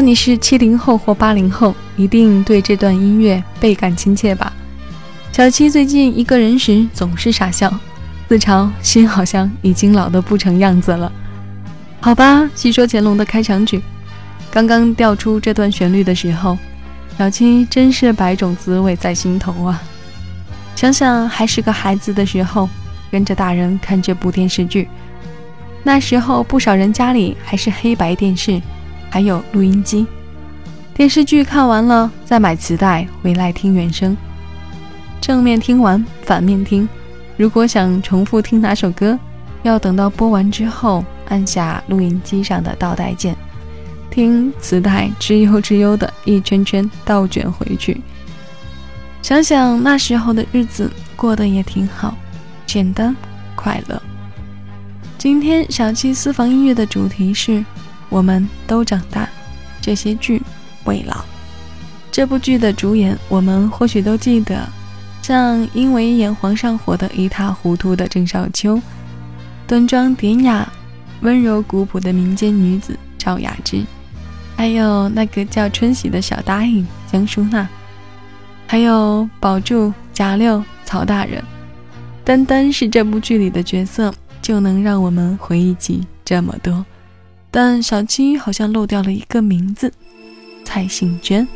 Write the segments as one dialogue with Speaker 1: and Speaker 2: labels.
Speaker 1: 你是七零后或八零后，一定对这段音乐倍感亲切吧？小七最近一个人时总是傻笑，自嘲心好像已经老得不成样子了。好吧，细说乾隆的开场曲，刚刚调出这段旋律的时候，小七真是百种滋味在心头啊！想想还是个孩子的时候，跟着大人看这部电视剧，那时候不少人家里还是黑白电视，还有录音机。电视剧看完了，再买磁带回来听原声。正面听完，反面听。如果想重复听哪首歌，要等到播完之后，按下录音机上的倒带键，听磁带吱悠吱悠的一圈圈倒卷回去。想想那时候的日子，过得也挺好，简单快乐。今天小七私房音乐的主题是：我们都长大，这些剧未老。这部剧的主演，我们或许都记得。像因为演皇上火得一塌糊涂的郑少秋，端庄典雅、温柔古朴的民间女子赵雅芝，还有那个叫春喜的小答应江淑娜，还有宝柱、贾六、曹大人，单单是这部剧里的角色就能让我们回忆起这么多。但小七好像漏掉了一个名字，蔡幸娟。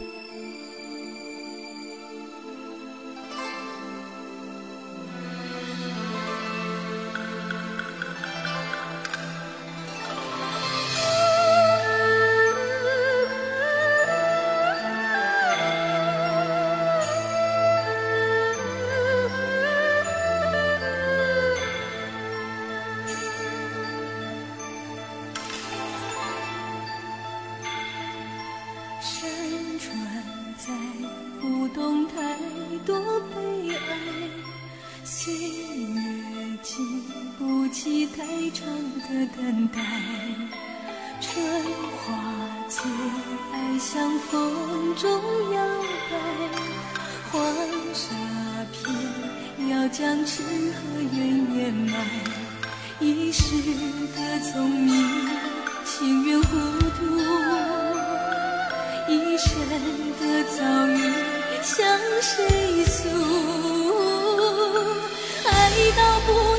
Speaker 2: 山川载不动太多悲哀岁月经不起太长的等待春花最爱向风中摇摆黄沙偏要将痴和怨掩埋一世的聪明情愿糊涂。一生的遭遇向谁诉？爱到不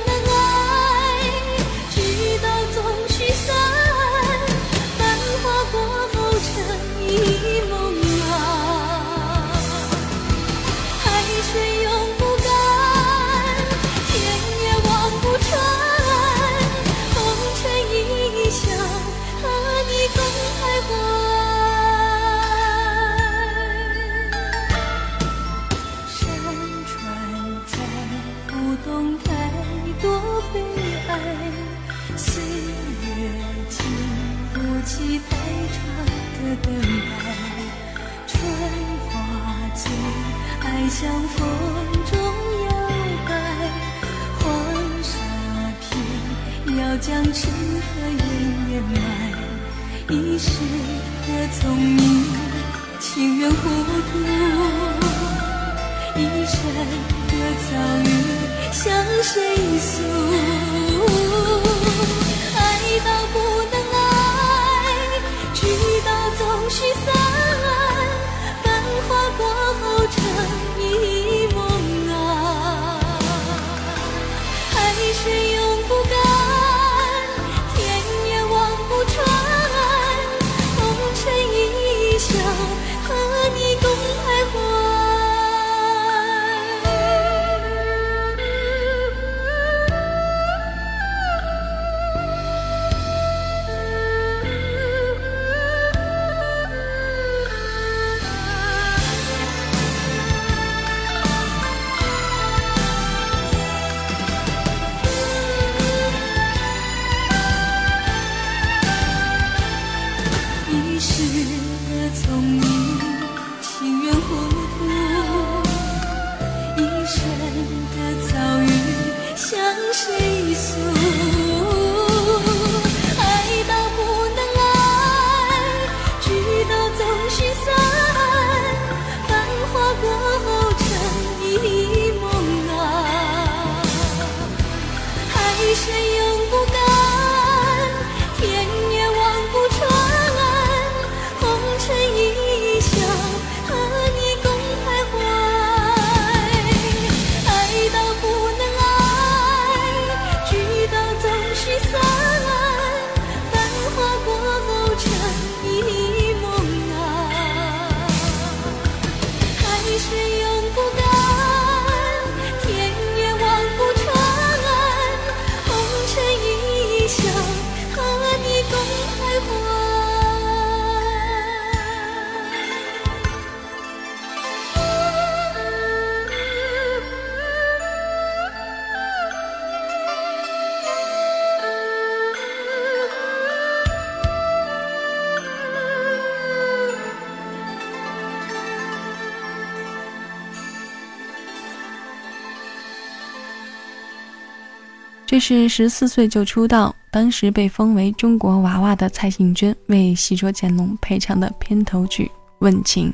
Speaker 1: 这是十四岁就出道，当时被封为中国娃娃的蔡幸娟为《戏说乾隆》配唱的片头曲《问情》。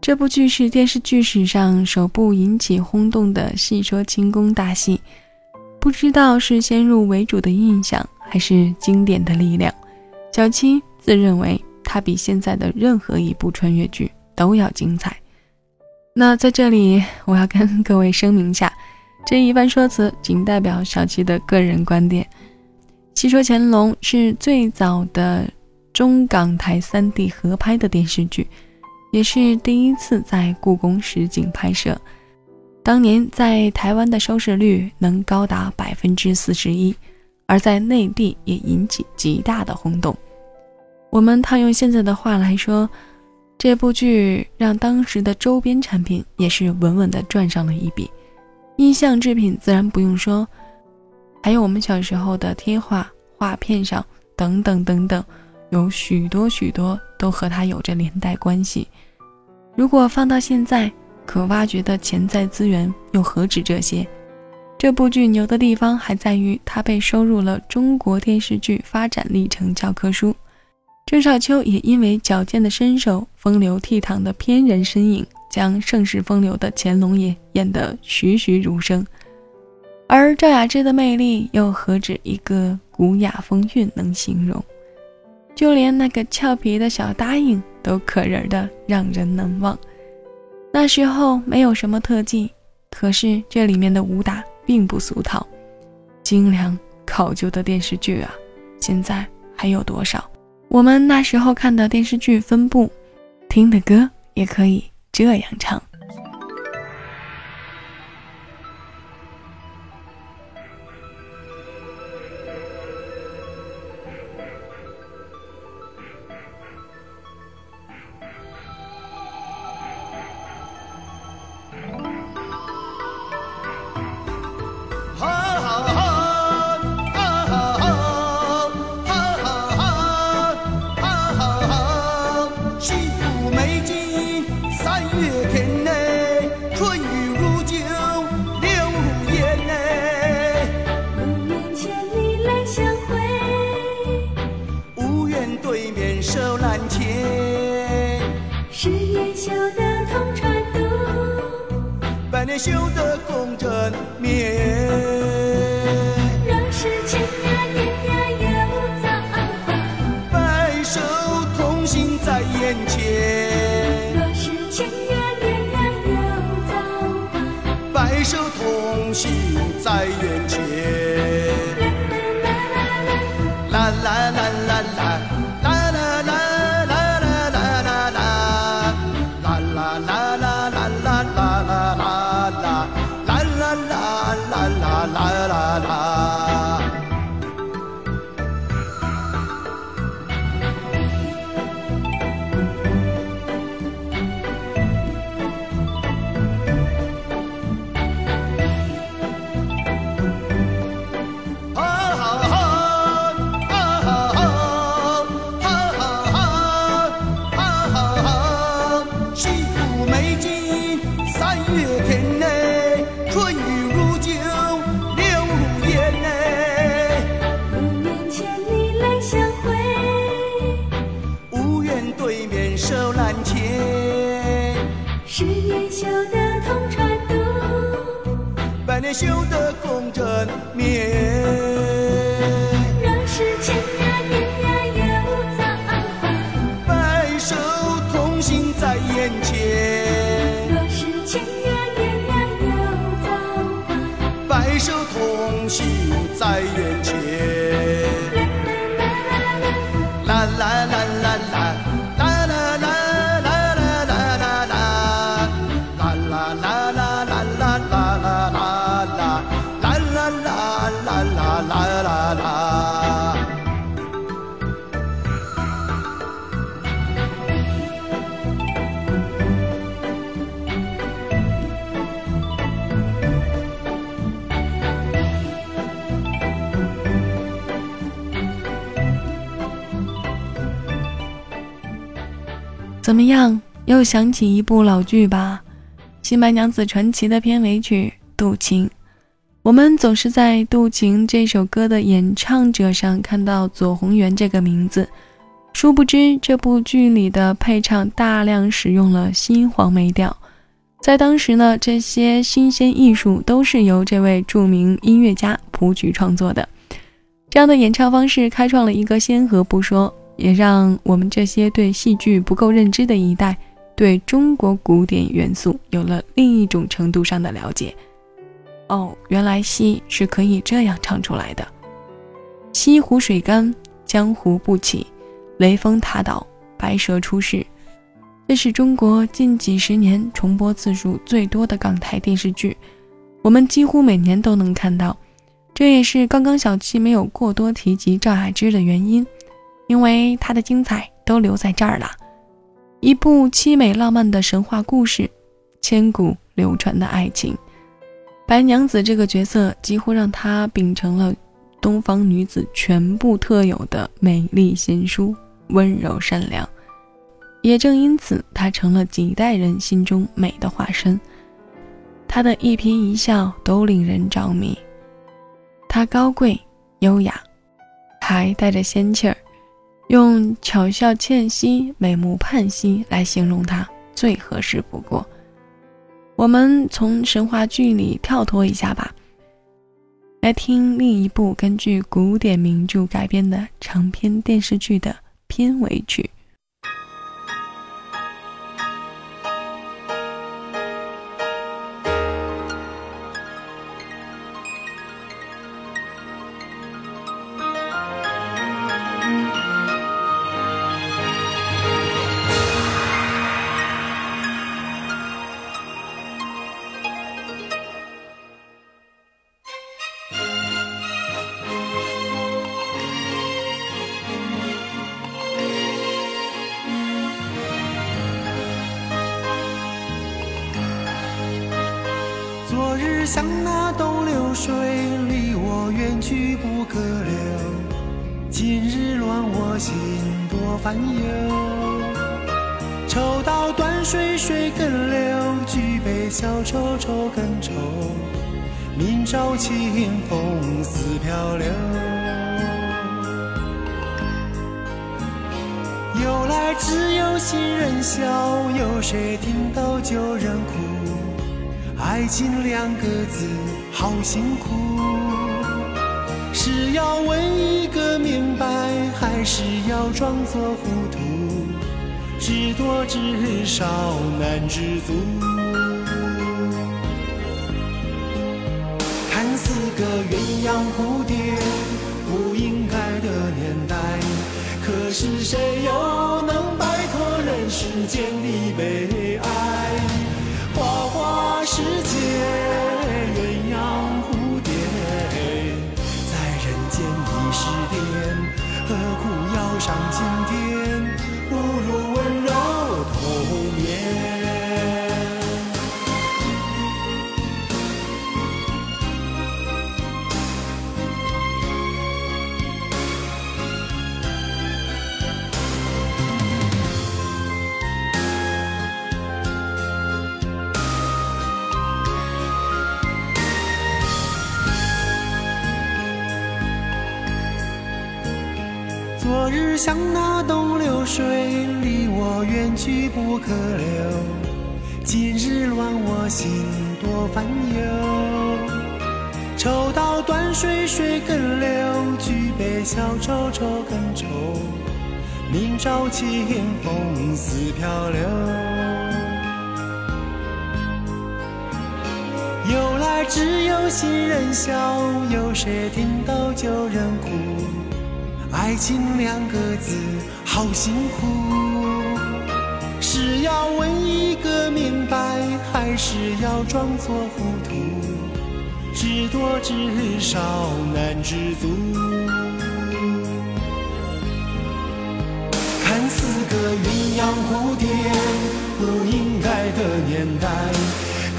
Speaker 1: 这部剧是电视剧史上首部引起轰动的戏说清宫大戏，不知道是先入为主的印象，还是经典的力量。小七自认为它比现在的任何一部穿越剧都要精彩。那在这里，我要跟各位声明下。这一番说辞仅代表小七的个人观点。《戏说乾隆》是最早的中港台三地合拍的电视剧，也是第一次在故宫实景拍摄。当年在台湾的收视率能高达百分之四十一，而在内地也引起极大的轰动。我们套用现在的话来说，这部剧让当时的周边产品也是稳稳的赚上了一笔。音像制品自然不用说，还有我们小时候的贴画、画片上等等等等，有许多许多都和它有着连带关系。如果放到现在，可挖掘的潜在资源又何止这些？这部剧牛的地方还在于它被收入了中国电视剧发展历程教科书。郑少秋也因为矫健的身手、风流倜傥的翩然身影。将盛世风流的乾隆爷演得栩栩如生，而赵雅芝的魅力又何止一个古雅风韵能形容？就连那个俏皮的小答应都可人的让人难忘。那时候没有什么特技，可是这里面的武打并不俗套，精良考究的电视剧啊，现在还有多少？我们那时候看的电视剧分部，听的歌也可以。这样唱。
Speaker 2: 修得
Speaker 3: 工整
Speaker 2: 携手同行在眼前。
Speaker 1: 样？又想起一部老剧吧，《新白娘子传奇》的片尾曲《渡情》。我们总是在《渡情》这首歌的演唱者上看到左宏元这个名字，殊不知这部剧里的配唱大量使用了新黄梅调。在当时呢，这些新鲜艺术都是由这位著名音乐家谱曲创作的。这样的演唱方式开创了一个先河不说，也让我们这些对戏剧不够认知的一代。对中国古典元素有了另一种程度上的了解。哦，原来戏是可以这样唱出来的。西湖水干，江湖不起，雷峰塔倒，白蛇出世。这是中国近几十年重播次数最多的港台电视剧，我们几乎每年都能看到。这也是刚刚小七没有过多提及赵雅芝的原因，因为她的精彩都留在这儿了。一部凄美浪漫的神话故事，千古流传的爱情。白娘子这个角色几乎让她秉承了东方女子全部特有的美丽贤淑、温柔善良。也正因此，她成了几代人心中美的化身。她的一颦一笑都令人着迷。她高贵、优雅，还带着仙气儿。用巧笑倩兮、美目盼兮来形容她最合适不过。我们从神话剧里跳脱一下吧，来听另一部根据古典名著改编的长篇电视剧的片尾曲。
Speaker 4: 像那东流水，离我远去不可留。今日乱我心，多烦忧。抽刀断水，水更流；举杯消愁，愁更愁。明朝清风似飘流。由来只有新人笑，有谁听到旧人哭？爱情两个字，好辛苦。是要问一个明白，还是要装作糊涂？知多知少难知足。看似个鸳鸯蝴蝶，不应该的年代。可是谁又能摆脱人世间的悲昨日像那东流水，离我远去不可留。今日乱我心，多烦忧。抽刀断水，水更流；举杯消愁，愁更愁。明朝清风似飘流。由来只有新人笑，有谁听到旧人哭？爱情两个字，好辛苦。是要问一个明白，还是要装作糊涂？知多知少难知足。看似个鸳鸯蝴蝶，不应该的年代。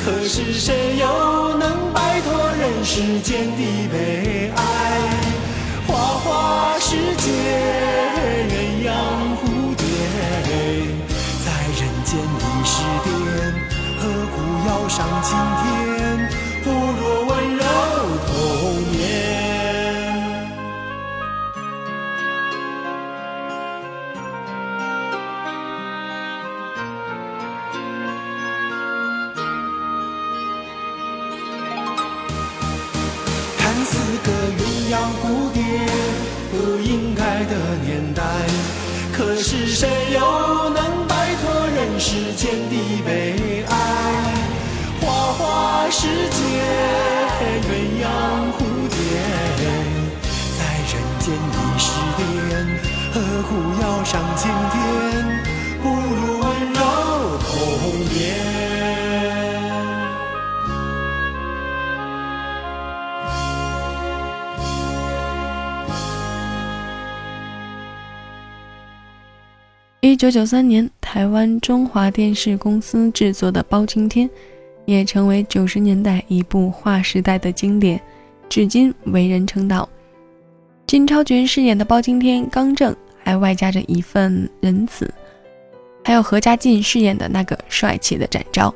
Speaker 4: 可是谁又能摆脱人世间的悲哀？上青天？不如温柔童年。
Speaker 1: 一九九三年，台湾中华电视公司制作的《包青天》也成为九十年代一部划时代的经典，至今为人称道。金超群饰演的包青天刚正，还外加着一份仁慈，还有何家劲饰演的那个帅气的展昭。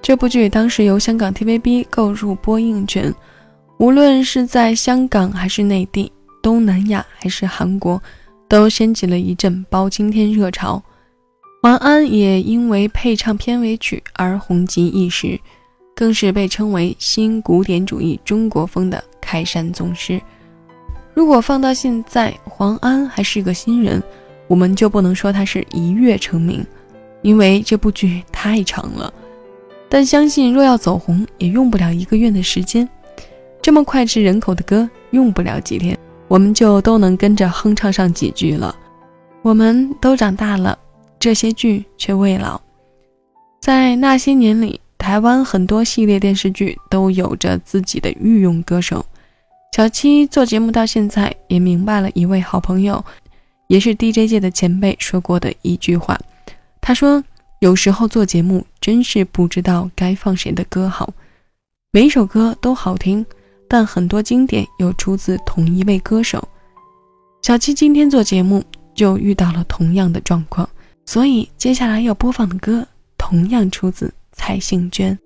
Speaker 1: 这部剧当时由香港 TVB 购入播映权，无论是在香港还是内地、东南亚还是韩国。都掀起了一阵包青天热潮，王安也因为配唱片尾曲而红极一时，更是被称为新古典主义中国风的开山宗师。如果放到现在，黄安还是个新人，我们就不能说他是一跃成名，因为这部剧太长了。但相信若要走红，也用不了一个月的时间。这么脍炙人口的歌，用不了几天。我们就都能跟着哼唱上几句了。我们都长大了，这些剧却未老。在那些年里，台湾很多系列电视剧都有着自己的御用歌手。小七做节目到现在，也明白了一位好朋友，也是 DJ 界的前辈说过的一句话。他说：“有时候做节目真是不知道该放谁的歌好，每一首歌都好听。”但很多经典又出自同一位歌手，小七今天做节目就遇到了同样的状况，所以接下来要播放的歌同样出自蔡幸娟。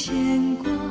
Speaker 2: 牵挂。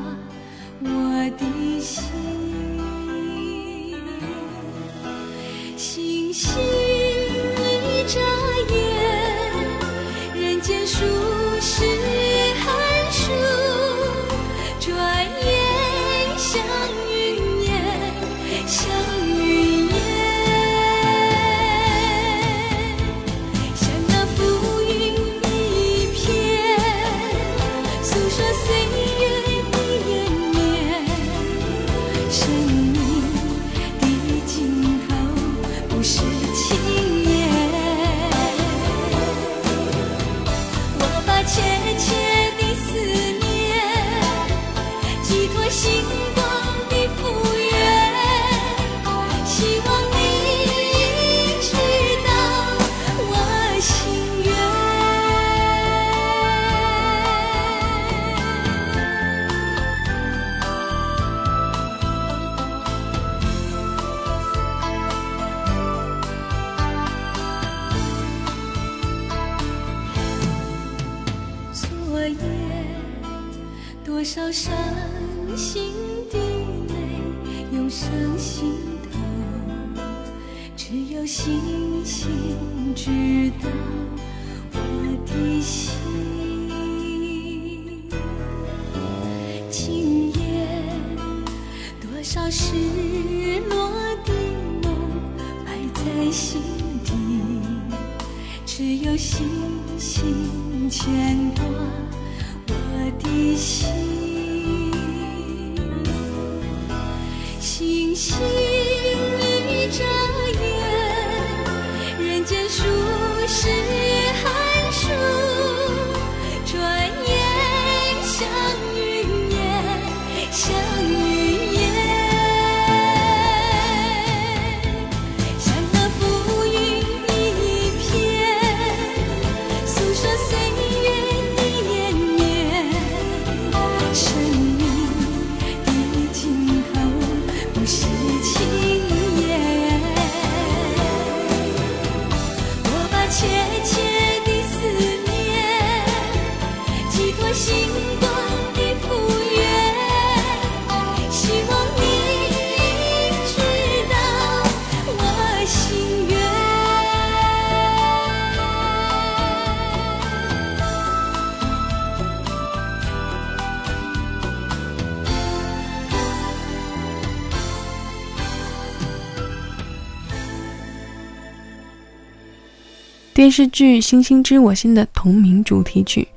Speaker 2: 星
Speaker 1: 电视剧《星星知我心》的同名主题曲。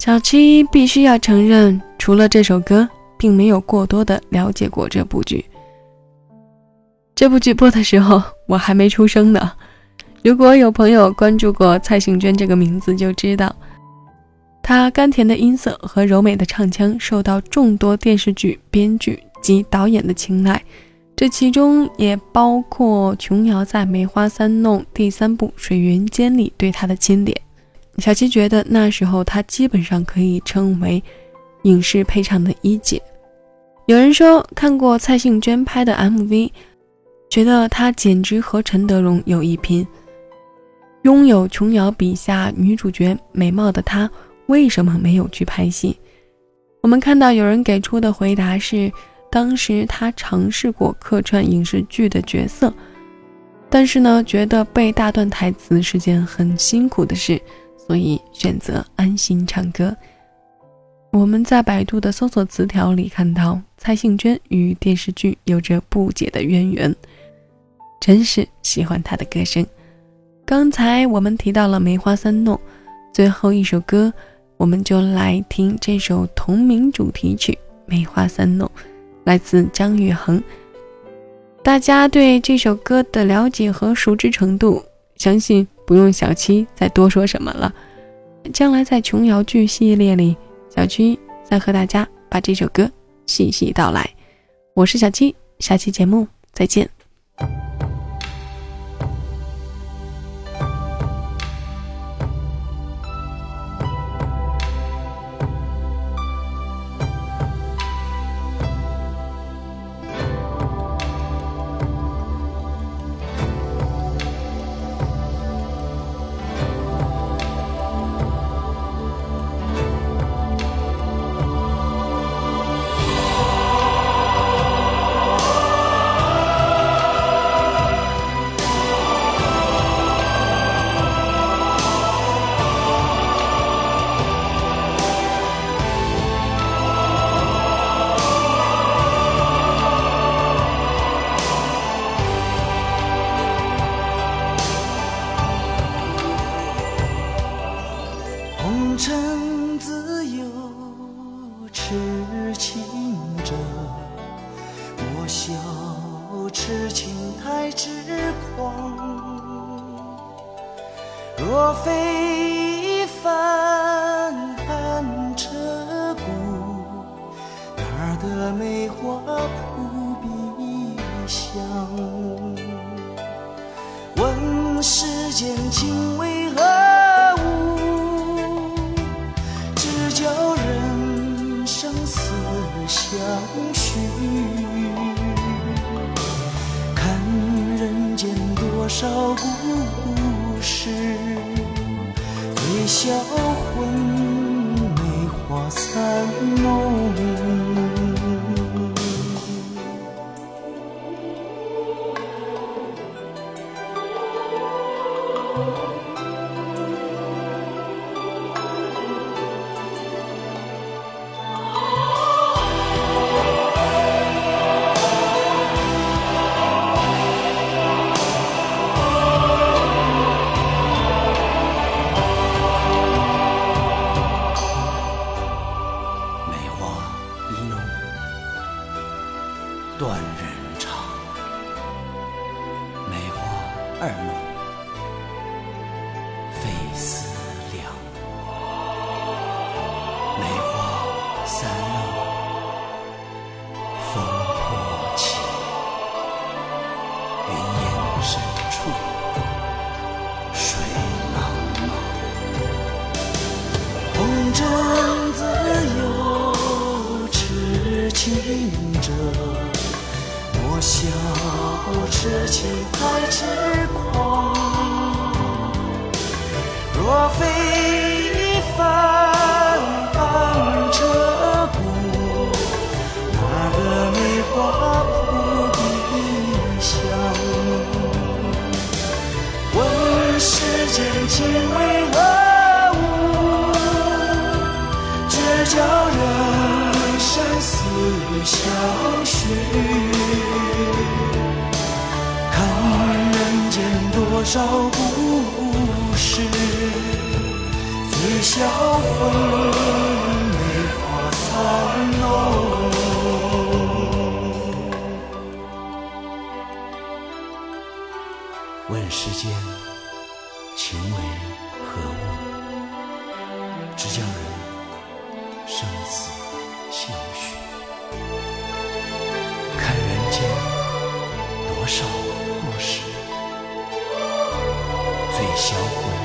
Speaker 1: 小七必须要承认，除了这首歌，并没有过多的了解过这部剧。这部剧播的时候，我还没出生呢。如果有朋友关注过蔡幸娟这个名字，就知道她甘甜的音色和柔美的唱腔受到众多电视剧编剧及导演的青睐，这其中也包括琼瑶在《梅花三弄》第三部《水云间》里对她的钦点。小七觉得那时候她基本上可以称为影视配唱的一姐。有人说看过蔡幸娟拍的 MV。觉得她简直和陈德容有一拼。拥有琼瑶笔下女主角美貌的她，为什么没有去拍戏？我们看到有人给出的回答是，当时他尝试过客串影视剧的角色，但是呢，觉得背大段台词是件很辛苦的事，所以选择安心唱歌。我们在百度的搜索词条里看到，蔡幸娟与电视剧有着不解的渊源。真是喜欢她的歌声。刚才我们提到了《梅花三弄》，最后一首歌，我们就来听这首同名主题曲《梅花三弄》，来自姜育恒。大家对这首歌的了解和熟知程度，相信不用小七再多说什么了。将来在琼瑶剧系列里，小七再和大家把这首歌细细道来。我是小七，下期节目再见。
Speaker 5: 情者莫笑痴情太痴狂，若非翻盘彻骨，哪得梅花扑鼻香？问世间情为何物，只叫人相许。看人间多少故事，最销魂梅花残浓。问世间情为何物，只教人生死相许。看人间多少故事，最销魂。